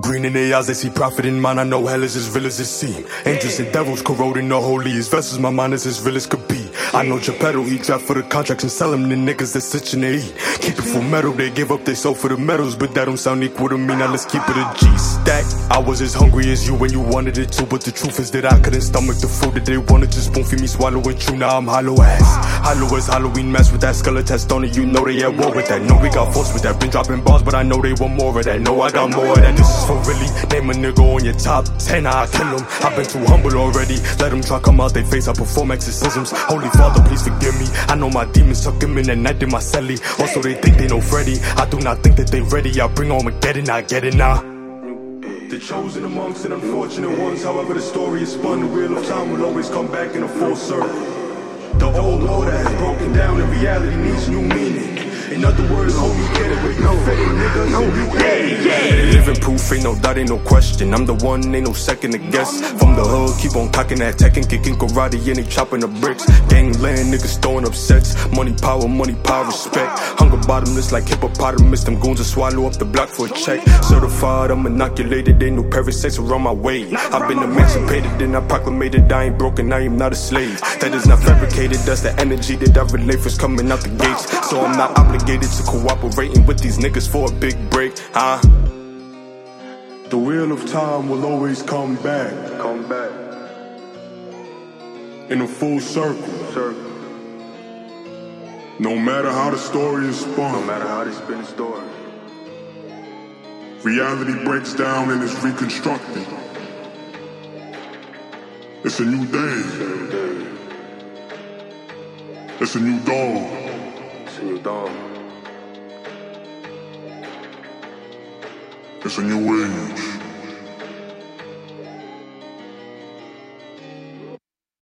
green in their eyes, they see profit in mine. I know hell is as real as it seems. Angels and devils corroding the holiest vessels. My mind is as real as could. I know Geppetto, he trapped for the contracts and sell them to niggas that's itching to eat. Keep it full metal, they give up their soul for the medals, but that don't sound equal to me. Now let's keep it a G stack. I was as hungry as you when you wanted it too, but the truth is that I couldn't stomach the food that they wanted to spoon feed me, swallow true. Now I'm hollow ass. Hollow as Halloween mess with that skeleton on it. You know they at war with that. Know we got force with that. Been dropping bars, but I know they want more of that. Know I got more of that. This is for really. Name a nigga on your top 10, I kill him. I've been too humble already. Let them try come out they face. I perform exorcisms. Holy Father, please forgive me. I know my demons tuck him in at night in my celly. Also, they think they know Freddy. I do not think that they ready. I bring on Armageddon, I get it now. The chosen amongst and unfortunate ones, however the story is spun, the wheel of time will always come back in a full circle. The old order has broken down and reality needs new meaning. In other words, homie, get it with no fake niggas. No, yeah, yeah. Living proof, ain't no doubt, ain't no question. I'm the one, ain't no second to guess. From the hood, keep on cocking that tech and kicking karate, and they chopping the bricks. Gangland niggas throwing up sets. Money, power, money, power, respect. Hunger bottomless like hippopotamus. Them goons will swallow up the block for a check. Certified, I'm inoculated, ain't no parasites around my way. I've been emancipated and I proclamated I ain't broken, I am not a slave. That is not fabricated, that's the energy that I relay first coming out the gates. So I'm not obligated obligated to cooperating with these niggas for a big break, huh? The wheel of time will always come back. Come back. In a full circle. Circle. No matter how the story is spun. No matter how they spin the story. Reality breaks down and is reconstructed. It's a new day. It's a new day. It's a new dawn. It's a new. It's a new age.